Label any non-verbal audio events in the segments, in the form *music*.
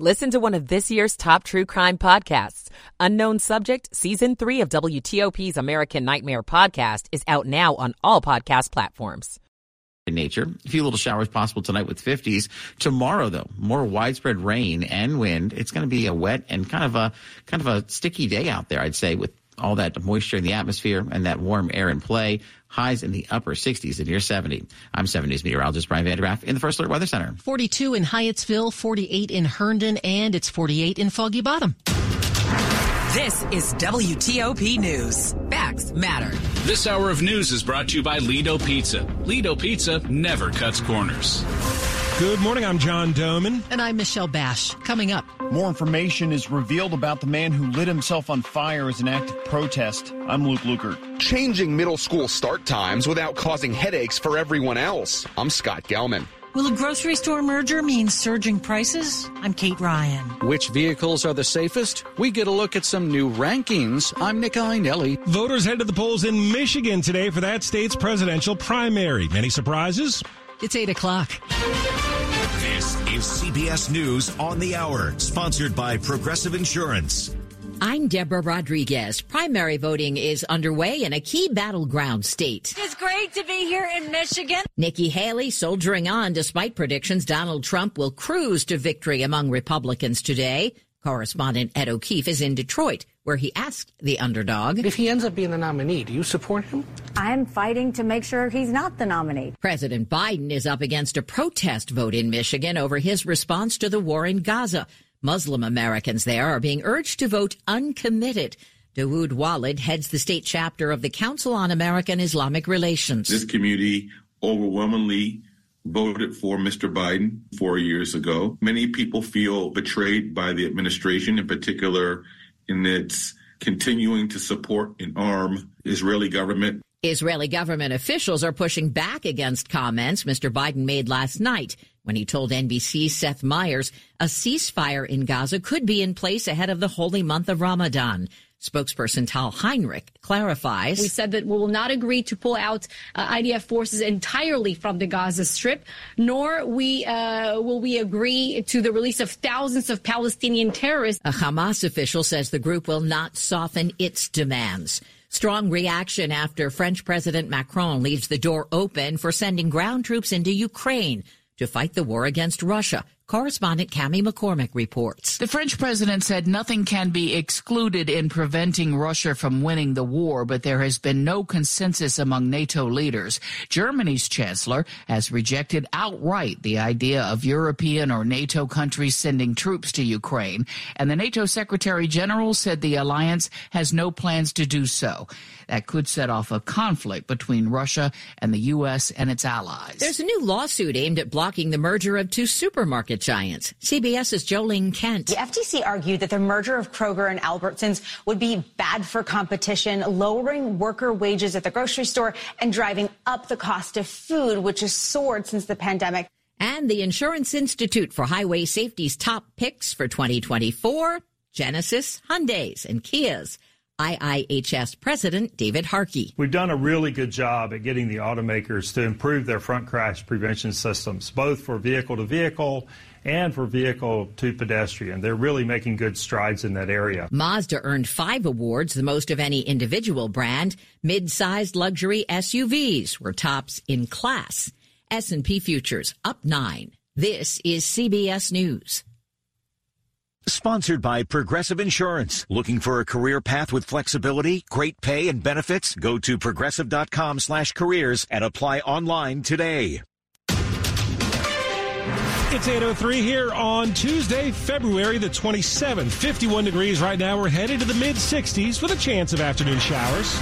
Listen to one of this year's top true crime podcasts. Unknown Subject, Season 3 of WTOP's American Nightmare podcast is out now on all podcast platforms. In nature, a few little showers possible tonight with 50s. Tomorrow, though, more widespread rain and wind. It's going to be a wet and kind of a kind of a sticky day out there, I'd say, with all that moisture in the atmosphere and that warm air in play. Highs in the upper 60s and near 70. I'm 7 News meteorologist Brian van de Graaff in the First Alert Weather Center. 42 in Hyattsville, 48 in Herndon, and it's 48 in Foggy Bottom. This is WTOP News. Facts matter. This hour of news is brought to you by Lido Pizza. Lido Pizza never cuts corners. Good morning. I'm John Domen. And I'm Michelle Basch. Coming up. More information is revealed about the man who lit himself on fire as an act of protest. I'm Luke Lukert. Changing middle school start times without causing headaches for everyone else. I'm Scott Gelman. Will a grocery store merger mean surging prices? I'm Kate Ryan. Which vehicles are the safest? We get a look at some new rankings. I'm Nick Iannelli. Voters head to the polls in Michigan today for that state's presidential primary. Many surprises? It's 8 o'clock. This is CBS News on the Hour, sponsored by Progressive Insurance. I'm Deborah Rodriguez. Primary voting is underway in a key battleground state. It's great to be here in Michigan. Nikki Haley soldiering on despite predictions Donald Trump will cruise to victory among Republicans today. Correspondent Ed O'Keefe is in Detroit, where he asked the underdog. If he ends up being the nominee, do you support him? I'm fighting to make sure he's not the nominee. President Biden is up against a protest vote in Michigan over his response to the war in Gaza. Muslim Americans there are being urged to vote uncommitted. Dawood Walid heads the state chapter of the Council on American Islamic Relations. This community overwhelmingly voted for Mr. Biden four years ago. Many people feel betrayed by the administration, in particular in its continuing to support and arm Israeli government. Israeli government officials are pushing back against comments Mr. Biden made last night when he told NBC's Seth Meyers a ceasefire in Gaza could be in place ahead of the holy month of Ramadan. Spokesperson Tal Heinrich clarifies. We said that we will not agree to pull out uh, IDF forces entirely from the Gaza Strip, nor we uh, will we agree to the release of thousands of Palestinian terrorists. A Hamas official says the group will not soften its demands. Strong reaction after French President Macron leaves the door open for sending ground troops into Ukraine to fight the war against Russia. Correspondent Cami McCormick reports. The French president said nothing can be excluded in preventing Russia from winning the war, but there has been no consensus among NATO leaders. Germany's chancellor has rejected outright the idea of European or NATO countries sending troops to Ukraine, and the NATO secretary general said the alliance has no plans to do so. That could set off a conflict between Russia and the U.S. and its allies. There's a new lawsuit aimed at blocking the merger of two supermarket giants. CBS's Jo Ling Kent. The FTC argued that the merger of Kroger and Albertsons would be bad for competition, lowering worker wages at the grocery store and driving up the cost of food, which has soared since the pandemic. And the Insurance Institute for Highway Safety's top picks for 2024 Genesis, Hyundais, and Kias. IIHS President David Harkey. We've done a really good job at getting the automakers to improve their front crash prevention systems, both for vehicle to vehicle and for vehicle to pedestrian. They're really making good strides in that area. Mazda earned five awards, the most of any individual brand. Mid-sized luxury SUVs were tops in class. S&P futures up nine. This is CBS News. Sponsored by Progressive Insurance. Looking for a career path with flexibility, great pay, and benefits? Go to progressive.com slash careers and apply online today. It's 8.03 here on Tuesday, February the 27th. 51 degrees right now. We're headed to the mid 60s with a chance of afternoon showers.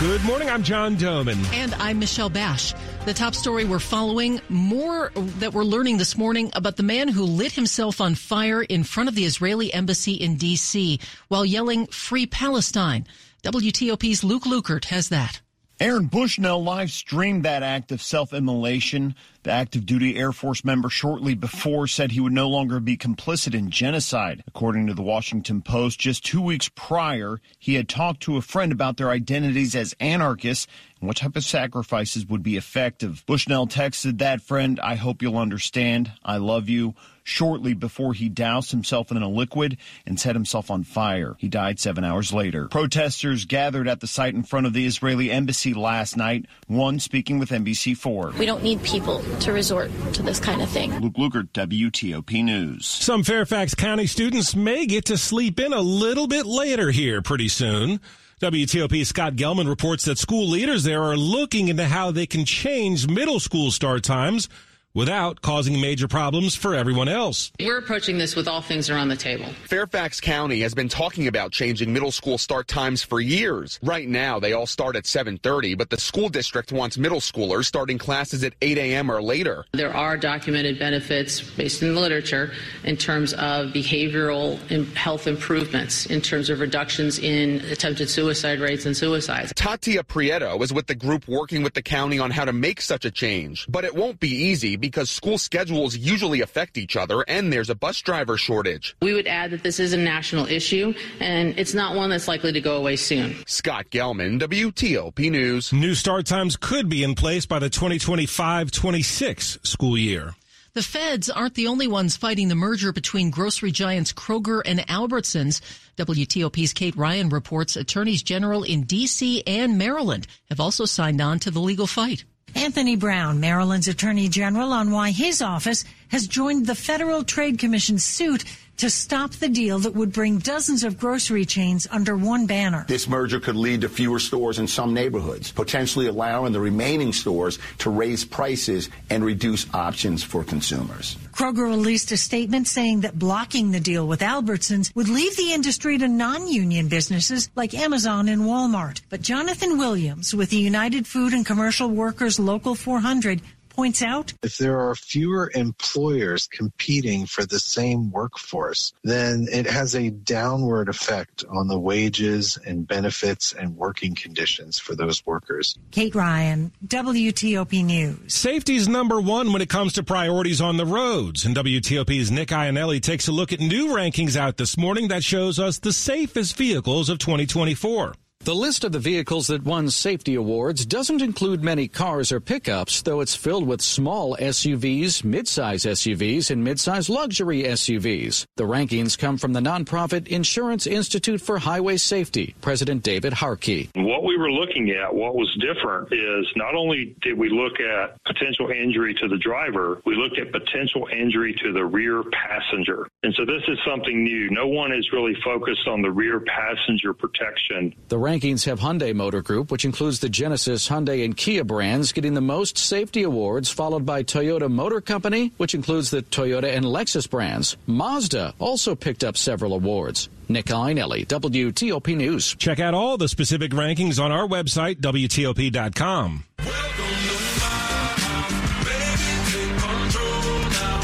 Good morning. I'm John Domen. And I'm Michelle Basch. The top story we're following more that we're learning this morning about the man who lit himself on fire in front of the Israeli embassy in D.C. while yelling Free Palestine. WTOP's Luke Lukert has that. Aaron Bushnell live streamed that act of self immolation. The active duty Air Force member shortly before said he would no longer be complicit in genocide. According to the Washington Post, just two weeks prior, he had talked to a friend about their identities as anarchists and what type of sacrifices would be effective. Bushnell texted that friend, I hope you'll understand. I love you shortly before he doused himself in a liquid and set himself on fire. He died seven hours later. Protesters gathered at the site in front of the Israeli embassy last night, one speaking with NBC4. We don't need people to resort to this kind of thing. Luke Lukert, WTOP News. Some Fairfax County students may get to sleep in a little bit later here pretty soon. WTOP Scott Gelman reports that school leaders there are looking into how they can change middle school start times without causing major problems for everyone else. We're approaching this with all things are on the table. Fairfax County has been talking about changing middle school start times for years. Right now, they all start at 7:30, but the school district wants middle schoolers starting classes at 8 a.m. or later. There are documented benefits based in the literature in terms of behavioral health improvements, in terms of reductions in attempted suicide rates and suicides. Tatia Prieto is with the group working with the county on how to make such a change, but it won't be easy because school schedules usually affect each other and there's a bus driver shortage. We would add that this is a national issue and it's not one that's likely to go away soon. Scott Gelman, WTOP News. New start times could be in place by the 2025 26 school year. The feds aren't the only ones fighting the merger between grocery giants Kroger and Albertsons. WTOP's Kate Ryan reports attorneys general in D.C. and Maryland have also signed on to the legal fight. Anthony Brown, Maryland's Attorney General, on why his office has joined the Federal Trade Commission's suit to stop the deal that would bring dozens of grocery chains under one banner. This merger could lead to fewer stores in some neighborhoods, potentially allowing the remaining stores to raise prices and reduce options for consumers. Kroger released a statement saying that blocking the deal with Albertsons would leave the industry to non-union businesses like Amazon and Walmart. But Jonathan Williams with the United Food and Commercial Workers Local 400 points out. If there are fewer employers competing for the same workforce, then it has a downward effect on the wages and benefits and working conditions for those workers. Kate Ryan, WTOP News. Safety's number one when it comes to priorities on the roads. And WTOP's Nick Iannelli takes a look at new rankings out this morning that shows us the safest vehicles of 2024. The list of the vehicles that won safety awards doesn't include many cars or pickups, though it's filled with small SUVs, midsize SUVs, and midsize luxury SUVs. The rankings come from the nonprofit Insurance Institute for Highway Safety, President David Harkey. What we were looking at, what was different, is not only did we look at potential injury to the driver, we looked at potential injury to the rear passenger. And so this is something new. No one is really focused on the rear passenger protection. The rankings have Hyundai Motor Group, which includes the Genesis, Hyundai, and Kia brands, getting the most safety awards, followed by Toyota Motor Company, which includes the Toyota and Lexus brands. Mazda also picked up several awards. Nick Iannelli, WTOP News. Check out all the specific rankings on our website, WTOP.com.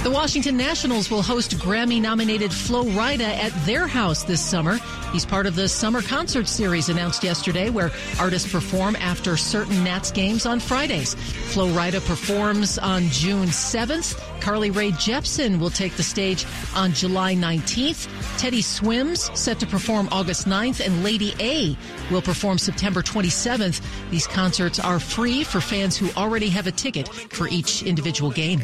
The Washington Nationals will host Grammy nominated Flo Rida at their house this summer. He's part of the summer concert series announced yesterday where artists perform after certain Nats games on Fridays. Flo Rida performs on June 7th. Carly Rae Jepsen will take the stage on July 19th. Teddy Swims set to perform August 9th and Lady A will perform September 27th. These concerts are free for fans who already have a ticket for each individual game.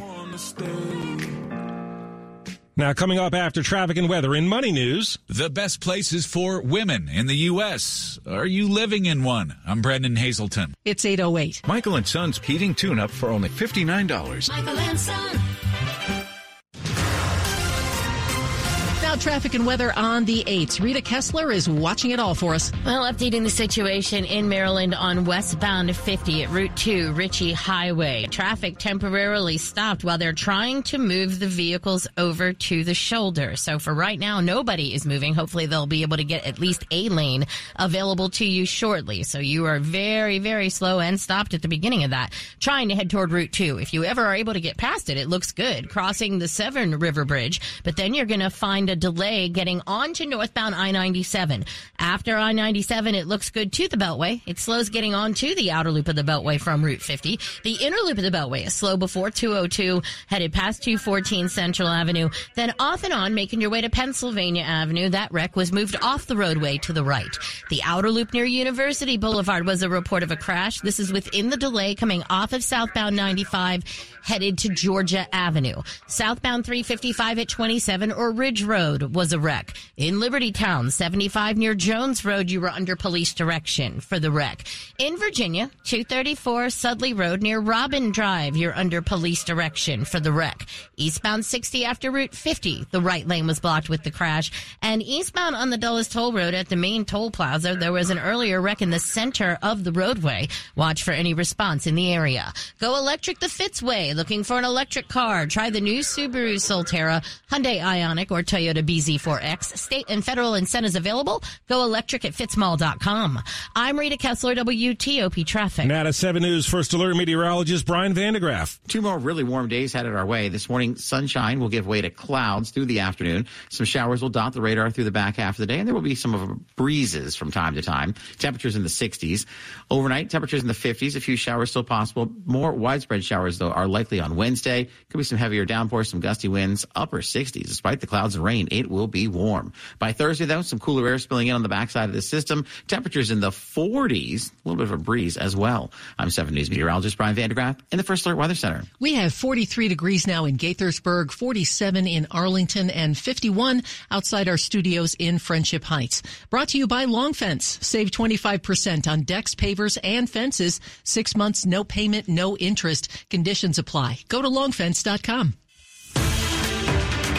Now, coming up after traffic and weather in Money News. The best places for women in the U.S. Are you living in one? I'm Brennan Haselton. It's 808. Michael and Son's heating tune up for only $59. Michael and Son. Traffic and weather on the 8th. Rita Kessler is watching it all for us. Well, updating the situation in Maryland on westbound 50 at Route 2 Ritchie Highway. Traffic temporarily stopped while they're trying to move the vehicles over to the shoulder. So for right now, nobody is moving. Hopefully they'll be able to get at least a lane available to you shortly. So you are very, very slow and stopped at the beginning of that, trying to head toward Route 2. If you ever are able to get past it, it looks good crossing the Severn River Bridge, but then you're going to find a delay getting onto northbound I-97. After I-97, it looks good to the Beltway. It slows getting onto the outer loop of the Beltway from Route 50. The inner loop of the Beltway is slow before 202, headed past 214 Central Avenue, then off and on, making your way to Pennsylvania Avenue. That wreck was moved off the roadway to the right. The outer loop near University Boulevard was a report of a crash. This is within the delay coming off of southbound 95, headed to Georgia Avenue. Southbound 355 at 27 or Ridge Road was a wreck. In Libertytown, 75 near Jones Road, you were under police direction for the wreck. In Virginia, 234 Sudley Road near Robin Drive, you're under police direction for the wreck. Eastbound 60 after Route 50, the right lane was blocked with the crash. And eastbound on the Dulles Toll Road at the main toll plaza, there was an earlier wreck in the center of the roadway. Watch for any response in the area. Go electric the Fitzway. Looking for an electric car? Try the new Subaru Solterra, Hyundai Ioniq, or Toyota BZ4X. State and federal incentives available. Go electric at fitzmall.com. I'm Rita Kessler, WTOP Traffic. Now to 7 News First Alert meteorologist Brian van de Graaff. Two more really warm days headed our way. This morning, sunshine will give way to clouds through the afternoon. Some showers will dot the radar through the back half of the day, and there will be some of breezes from time to time. Temperatures in the 60s. Overnight, temperatures in the 50s. A few showers still possible. More widespread showers, though, are likely on Wednesday. Could be some heavier downpours, some gusty winds, upper 60s. Despite the clouds and rain, it will be warm. By Thursday, though, some cooler air spilling in on the backside of the system. Temperatures in the 40s, a little bit of a breeze as well. I'm 7 News meteorologist Brian van de Graaff in the First Alert Weather Center. We have 43 degrees now in Gaithersburg, 47 in Arlington, and 51 outside our studios in Friendship Heights. Brought to you by Long Fence. Save 25% on decks, pavers, and fences. Six months, no payment, no interest. Conditions apply. Go to longfence.com.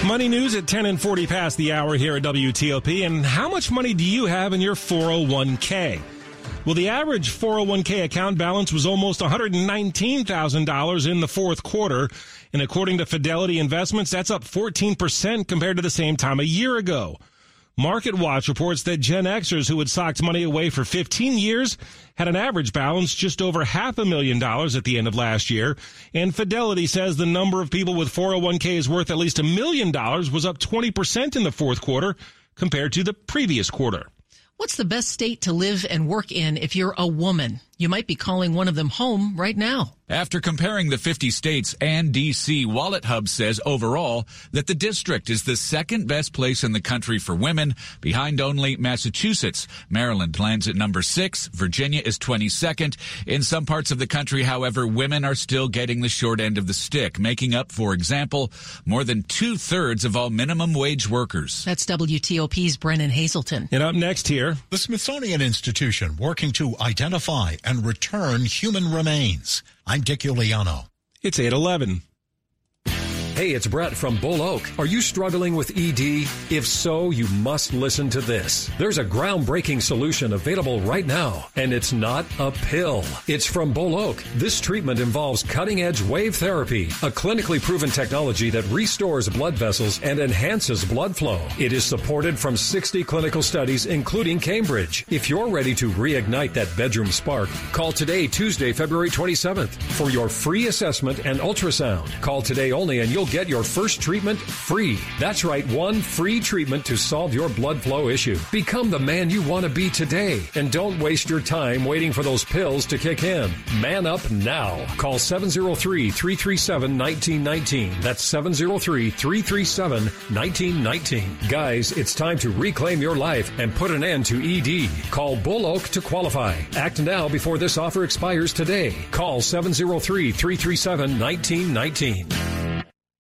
Money news at 10 and 40 past the hour here at WTOP. And how much money do you have in your 401k? Well, the average 401k account balance was almost $119,000 in the fourth quarter. And according to Fidelity Investments, that's up 14% compared to the same time a year ago. Market Watch reports that Gen Xers who had socked money away for 15 years had an average balance just over half a million dollars at the end of last year. And Fidelity says the number of people with 401ks worth at least a million dollars was up 20% in the fourth quarter compared to the previous quarter. What's the best state to live and work in if you're a woman? You might be calling one of them home right now. After comparing the 50 states and DC, Wallet Hub says overall that the district is the second best place in the country for women, behind only Massachusetts. Maryland lands at number six. Virginia is 22nd. In some parts of the country, however, women are still getting the short end of the stick, making up, for example, more than two thirds of all minimum wage workers. That's WTOP's Brennan Haselton. And up next here, the Smithsonian Institution working to identify and return human remains. I'm Dick Uliano. It's 811. Hey, it's Brett from Bull Oak. Are you struggling with ED? If so, you must listen to this. There's a groundbreaking solution available right now, and it's not a pill. It's from Bull Oak. This treatment involves cutting edge wave therapy, a clinically proven technology that restores blood vessels and enhances blood flow. It is supported from 60 clinical studies, including Cambridge. If you're ready to reignite that bedroom spark, call today, Tuesday, February 27th, for your free assessment and ultrasound. Call today only, and you'll get your first treatment free. That's right, one free treatment to solve your blood flow issue. Become the man you want to be today and don't waste your time waiting for those pills to kick in. Man up now. Call 703 337 1919. That's 703 337 1919. Guys, it's time to reclaim your life and put an end to ED. Call Bull Oak to qualify. Act now before this offer expires today. Call 703 337 1919.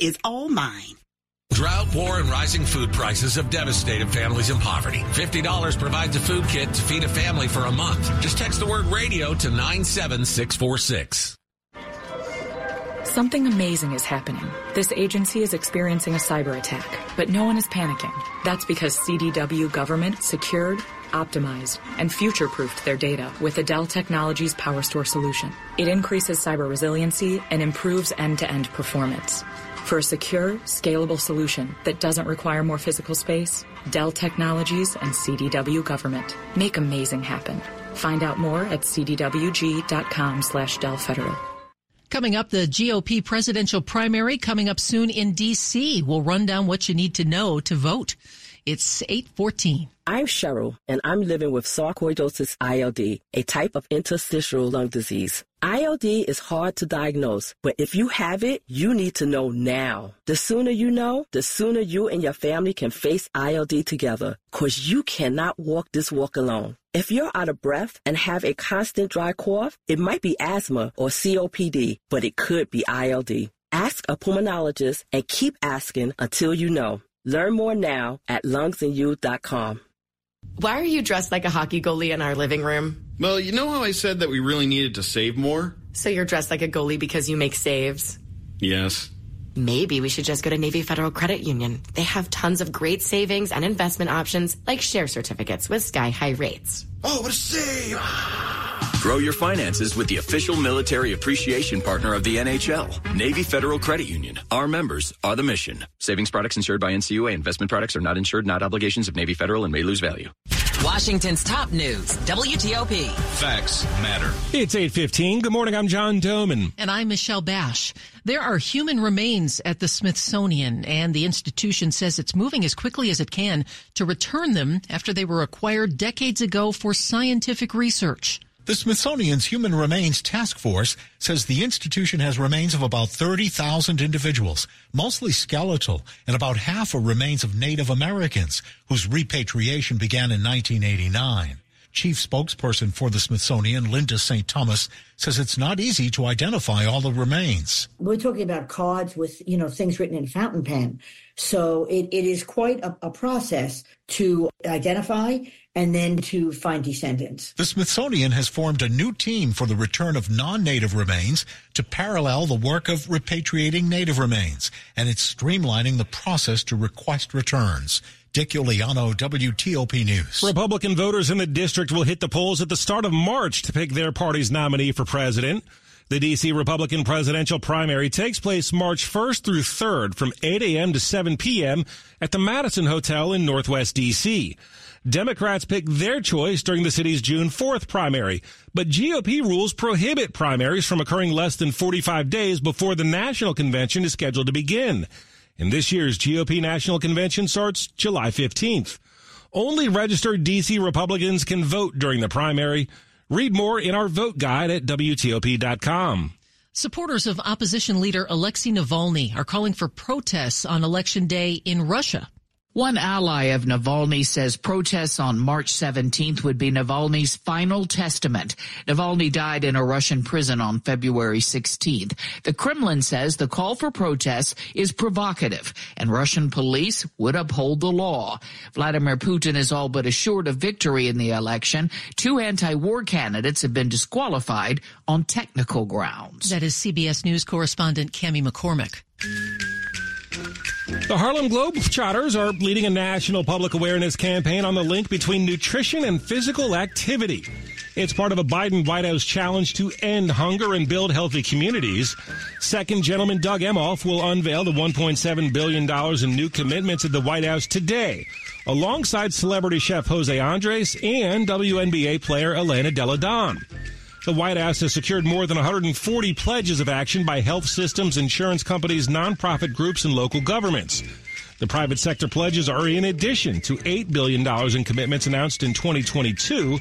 is all mine. Drought, war, and rising food prices have devastated families in poverty. $50 provides a food kit to feed a family for a month. Just text the word radio to 97646. Something amazing is happening. This agency is experiencing a cyber attack, but no one is panicking. That's because CDW government secured, optimized, and future-proofed their data with the Dell Technologies PowerStore solution. It increases cyber resiliency and improves end-to-end performance. For a secure, scalable solution that doesn't require more physical space, Dell Technologies and CDW Government make amazing happen. Find out more at cdwg.com slash Dell Federal. Coming up, the GOP presidential primary coming up soon in D.C. We'll run down what you need to know to vote. It's 814. I'm Cheryl, and I'm living with sarcoidosis ILD, a type of interstitial lung disease. ILD is hard to diagnose, but if you have it, you need to know now. The sooner you know, the sooner you and your family can face ILD together, cause you cannot walk this walk alone. If you're out of breath and have a constant dry cough, it might be asthma or COPD, but it could be ILD. Ask a pulmonologist and keep asking until you know. Learn more now at lungsandyou.com. Why are you dressed like a hockey goalie in our living room? Well, you know how I said that we really needed to save more? So you're dressed like a goalie because you make saves? Yes. Maybe we should just go to Navy Federal Credit Union. They have tons of great savings and investment options like share certificates with sky high rates. Oh, what a save! Grow your finances with the official military appreciation partner of the NHL, Navy Federal Credit Union. Our members are the mission. Savings products insured by NCUA. Investment products are not insured, not obligations of Navy Federal and may lose value. Washington's top news, WTOP. Facts matter. It's 8:15. Good morning. I'm John Domen. And I'm Michelle Basch. There are human remains at the Smithsonian, and the institution says it's moving as quickly as it can to return them after they were acquired decades ago for scientific research. The Smithsonian's Human Remains Task Force says the institution has remains of about 30,000 individuals, mostly skeletal, and about half are remains of Native Americans, whose repatriation began in 1989. Chief spokesperson for the Smithsonian, Linda St. Thomas, says it's not easy to identify all the remains. We're talking about cards with, you know, things written in fountain pen. So it, it is quite a, a process to identify and then to find descendants. The Smithsonian has formed a new team for the return of non-native remains to parallel the work of repatriating native remains, and it's streamlining the process to request returns. Dick Uliano, WTOP News. Republican voters in the district will hit the polls at the start of March to pick their party's nominee for president. The D.C. Republican presidential primary takes place March 1st through 3rd from 8 a.m. to 7 p.m. at the Madison Hotel in Northwest D.C. Democrats pick their choice during the city's June 4th primary, but GOP rules prohibit primaries from occurring less than 45 days before the national convention is scheduled to begin. And this year's GOP National Convention starts July 15th. Only registered DC Republicans can vote during the primary. Read more in our vote guide at WTOP.com. Supporters of opposition leader Alexei Navalny are calling for protests on election day in Russia. One ally of Navalny says protests on March 17th would be Navalny's final testament. Navalny died in a Russian prison on February 16th. The Kremlin says the call for protests is provocative and Russian police would uphold the law. Vladimir Putin is all but assured of victory in the election. Two anti-war candidates have been disqualified on technical grounds. That is CBS News correspondent Cami McCormick. The Harlem Globetrotters are leading a national public awareness campaign on the link between nutrition and physical activity. It's part of a Biden White House challenge to end hunger and build healthy communities. Second gentleman Doug Emhoff will unveil the $1.7 billion in new commitments at the White House today, alongside celebrity chef Jose Andres and WNBA player Elena Delle Donne. The White House has secured more than 140 pledges of action by health systems, insurance companies, nonprofit groups, and local governments. The private sector pledges are in addition to $8 billion in commitments announced in 2022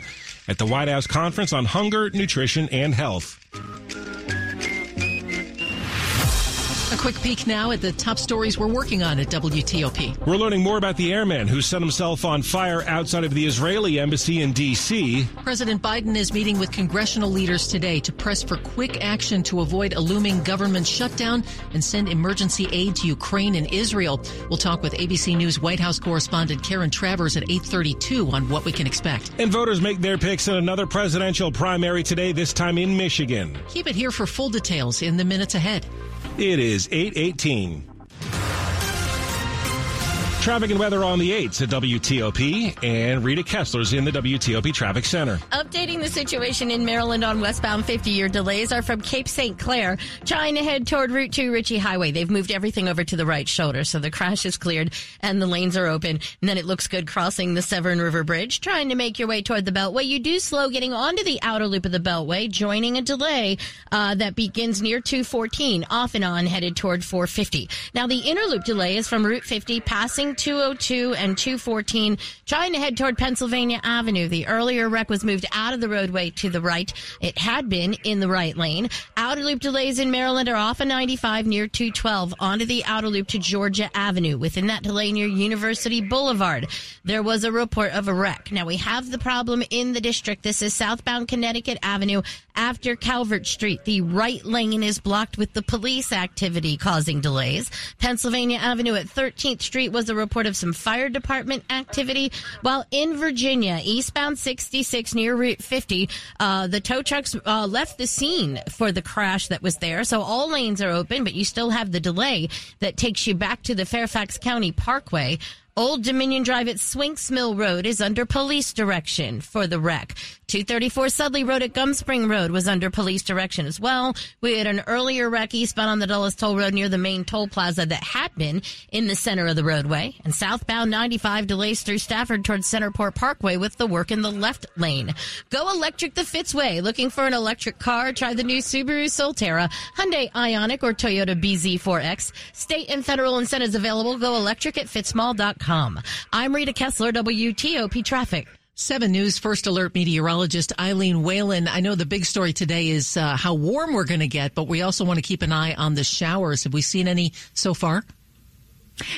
at the White House Conference on Hunger, Nutrition, and Health. A quick peek now at the top stories we're working on at WTOP. We're learning more about the airman who set himself on fire outside of the Israeli embassy in D.C. President Biden is meeting with congressional leaders today to press for quick action to avoid a looming government shutdown and send emergency aid to Ukraine and Israel. We'll talk with ABC News White House correspondent Karen Travers at 8:32 on what we can expect. And voters make their picks in another presidential primary today, this time in Michigan. Keep it here for full details in the minutes ahead. It is 818. Traffic and weather on the 8s at WTOP, and Rita Kessler's in the WTOP Traffic Center. Updating the situation in Maryland on westbound 50 year delays are from Cape St. Clair, trying to head toward Route 2 Ritchie Highway. They've moved everything over to the right shoulder, so the crash is cleared and the lanes are open. And then it looks good crossing the Severn River Bridge, trying to make your way toward the Beltway. You do slow getting onto the outer loop of the Beltway, joining a delay uh, that begins near 214, off and on headed toward 450. Now, the inner loop delay is from Route 50, passing 202 and 214, trying to head toward Pennsylvania Avenue. The earlier wreck was moved out of the roadway to the right. It had been in the right lane. Outer loop delays in Maryland are off of 95 near 212 onto the outer loop to Georgia Avenue. Within that delay near University Boulevard, there was a report of a wreck. Now we have the problem in the district. This is southbound Connecticut Avenue after Calvert Street. The right lane is blocked with the police activity causing delays. Pennsylvania Avenue at 13th Street was a report of some fire department activity. While in Virginia, eastbound 66 near Route 50, uh, the tow trucks uh, left the scene for the crash that was there. So all lanes are open, but you still have the delay that takes you back to the Fairfax County Parkway. Old Dominion Drive at Swinks Mill Road is under police direction for the wreck. 234 Sudley Road at Gumspring Road was under police direction as well. We had an earlier wreck eastbound on the Dulles Toll Road near the main toll plaza that had been in the center of the roadway. And southbound 95 delays through Stafford towards Centerport Parkway with the work in the left lane. Go electric the Fitzway. Looking for an electric car? Try the new Subaru Solterra, Hyundai Ioniq, or Toyota BZ4X. State and federal incentives available. Go electric at fitzmall.com. I'm Rita Kessler, WTOP Traffic. 7 News First Alert meteorologist Eileen Whalen. I know the big story today is uh, how warm we're going to get, but we also want to keep an eye on the showers. Have we seen any so far?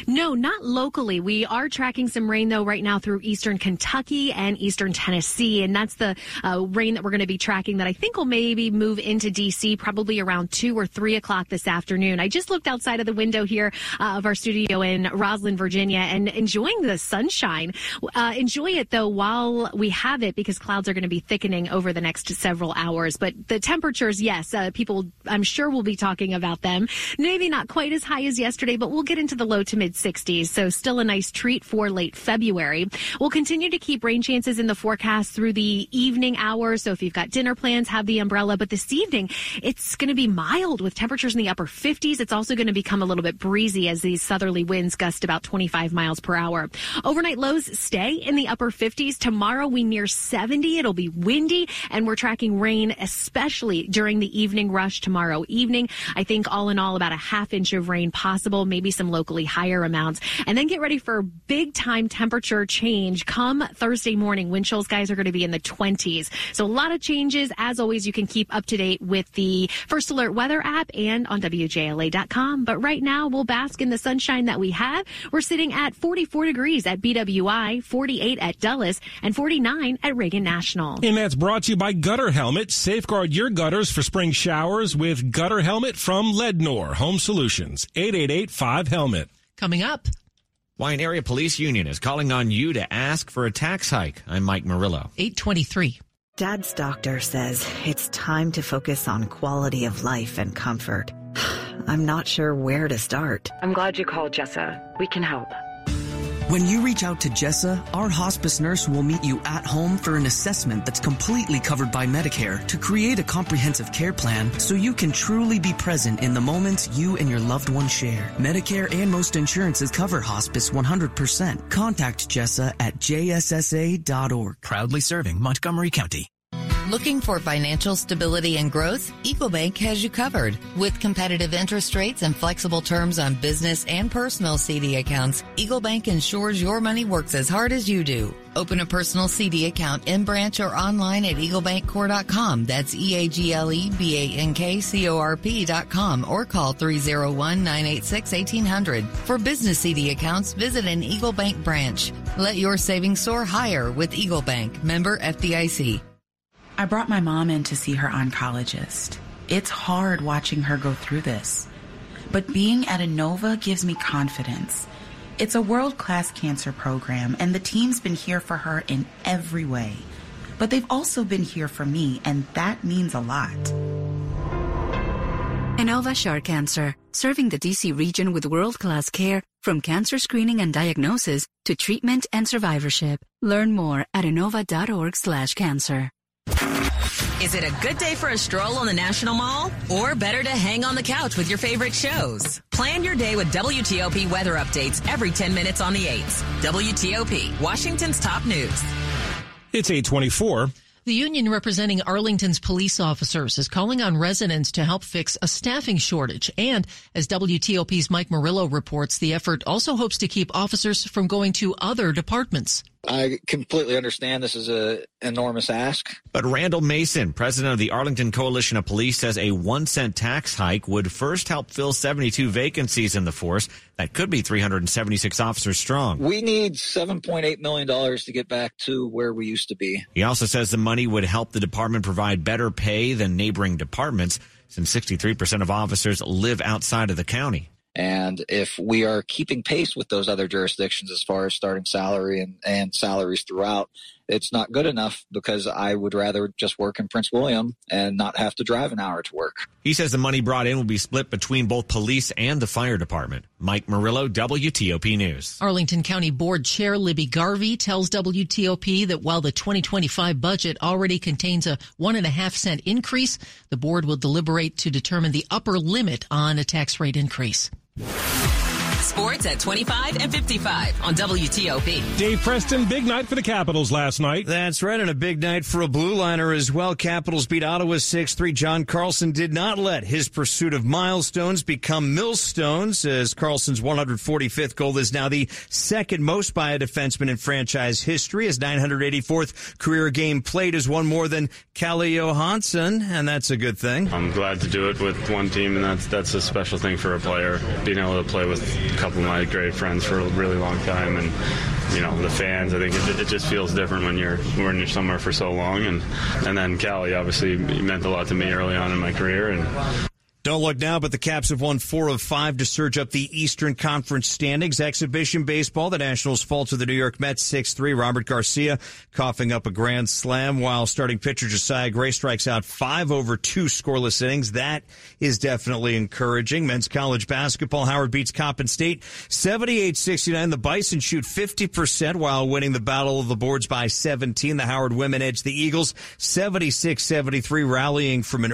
No, not locally. We are tracking some rain though right now through eastern Kentucky and eastern Tennessee, and that's the uh, rain that we're going to be tracking. That I think will maybe move into DC probably around two or three o'clock this afternoon. I just looked outside of the window here uh, of our studio in Rosslyn, Virginia, and enjoying the sunshine. Uh, enjoy it though while we have it because clouds are going to be thickening over the next several hours. But the temperatures, yes, uh, people I'm sure will be talking about them. Maybe not quite as high as yesterday, but we'll get into the low to mid 60s. So still a nice treat for late February. We'll continue to keep rain chances in the forecast through the evening hours. So if you've got dinner plans, have the umbrella. But this evening, it's going to be mild with temperatures in the upper 50s. It's also going to become a little bit breezy as these southerly winds gust about 25 miles per hour. Overnight lows stay in the upper 50s. Tomorrow we near 70. It'll be windy and we're tracking rain, especially during the evening rush tomorrow evening. I think all in all about a half inch of rain possible, maybe some locally higher amounts. And then get ready for big time temperature change come Thursday morning. Wind chills guys are going to be in the 20s. So a lot of changes. As always, you can keep up to date with the First Alert weather app and on WJLA.com. But right now we'll bask in the sunshine that we have. We're sitting at 44 degrees at BWI, 48 at Dulles, and 49 at Reagan National. And that's brought to you by Gutter Helmet. Safeguard your gutters for spring showers with Gutter Helmet from Lednor Home Solutions. 888 helmet Coming up. Why an area police union is calling on you to ask for a tax hike. I'm Mike Murillo. 823. Dad's doctor says it's time to focus on quality of life and comfort. *sighs* I'm not sure where to start. I'm glad you called, Jessa. We can help. When you reach out to Jessa, our hospice nurse will meet you at home for an assessment that's completely covered by Medicare to create a comprehensive care plan so you can truly be present in the moments you and your loved one share. Medicare and most insurances cover hospice 100%. Contact Jessa at jssa.org. Proudly serving Montgomery County. Looking for financial stability and growth? EagleBank has you covered. With competitive interest rates and flexible terms on business and personal CD accounts, EagleBank ensures your money works as hard as you do. Open a personal CD account in branch or online at eaglebankcorp.com. That's E-A-G-L-E-B-A-N-K-C-O-R-P.com or call 301-986-1800. For business CD accounts, visit an EagleBank branch. Let your savings soar higher with EagleBank. Member FDIC. I brought my mom in to see her oncologist. It's hard watching her go through this. But being at Inova gives me confidence. It's a world class cancer program, and the team's been here for her in every way. But they've also been here for me, and that means a lot. Inova Schar Cancer, serving the DC region with world class care from cancer screening and diagnosis to treatment and survivorship. Learn more at inova.org/slash cancer. Is it a good day for a stroll on the National Mall? Or better to hang on the couch with your favorite shows? Plan your day with WTOP weather updates every 10 minutes on the 8s. WTOP, Washington's top news. It's 824. The union representing Arlington's police officers is calling on residents to help fix a staffing shortage. And as WTOP's Mike Murillo reports, the effort also hopes to keep officers from going to other departments. I completely understand this is an enormous ask. But Randall Mason, president of the Arlington Coalition of Police, says a one cent tax hike would first help fill 72 vacancies in the force. That could be 376 officers strong. We need $7.8 million to get back to where we used to be. He also says the money would help the department provide better pay than neighboring departments since 63% of officers live outside of the county. And if we are keeping pace with those other jurisdictions as far as starting salary and, and salaries throughout, it's not good enough because I would rather just work in Prince William and not have to drive an hour to work. He says the money brought in will be split between both police and the fire department. Mike Murillo, WTOP News. Arlington County Board Chair Libby Garvey tells WTOP that while the 2025 budget already contains a one and a half cent increase, the board will deliberate to determine the upper limit on a tax rate increase. Sports at 25 and 55 on WTOP. Dave Preston, big night for the Capitals last night. That's right, and a big night for a blue liner as well. Capitals beat Ottawa 6-3. John Carlson did not let his pursuit of milestones become millstones as Carlson's 145th goal is now the second most by a defenseman in franchise history. His 984th career game played is one more than Calle Johansson, and that's a good thing. I'm glad to do it with one team, and that's that's a special thing for a player. Being able to play with a couple of my great friends for a really long time, and you know the fans. I think it, it just feels different when you're when you're somewhere for so long, and and then Calle obviously meant a lot to me early on in my career, and don't look now, but the Caps have won four of five to surge up the Eastern Conference standings. Exhibition baseball, the Nationals fall to the New York Mets 6-3. Robert Garcia coughing up a grand slam while starting pitcher Josiah Gray strikes out five over two scoreless innings. That is definitely encouraging. Men's college basketball, Howard beats Coppin State 78-69. The Bison shoot 50% while winning the Battle of the Boards by 17. The Howard women edge the Eagles 76-73, rallying from an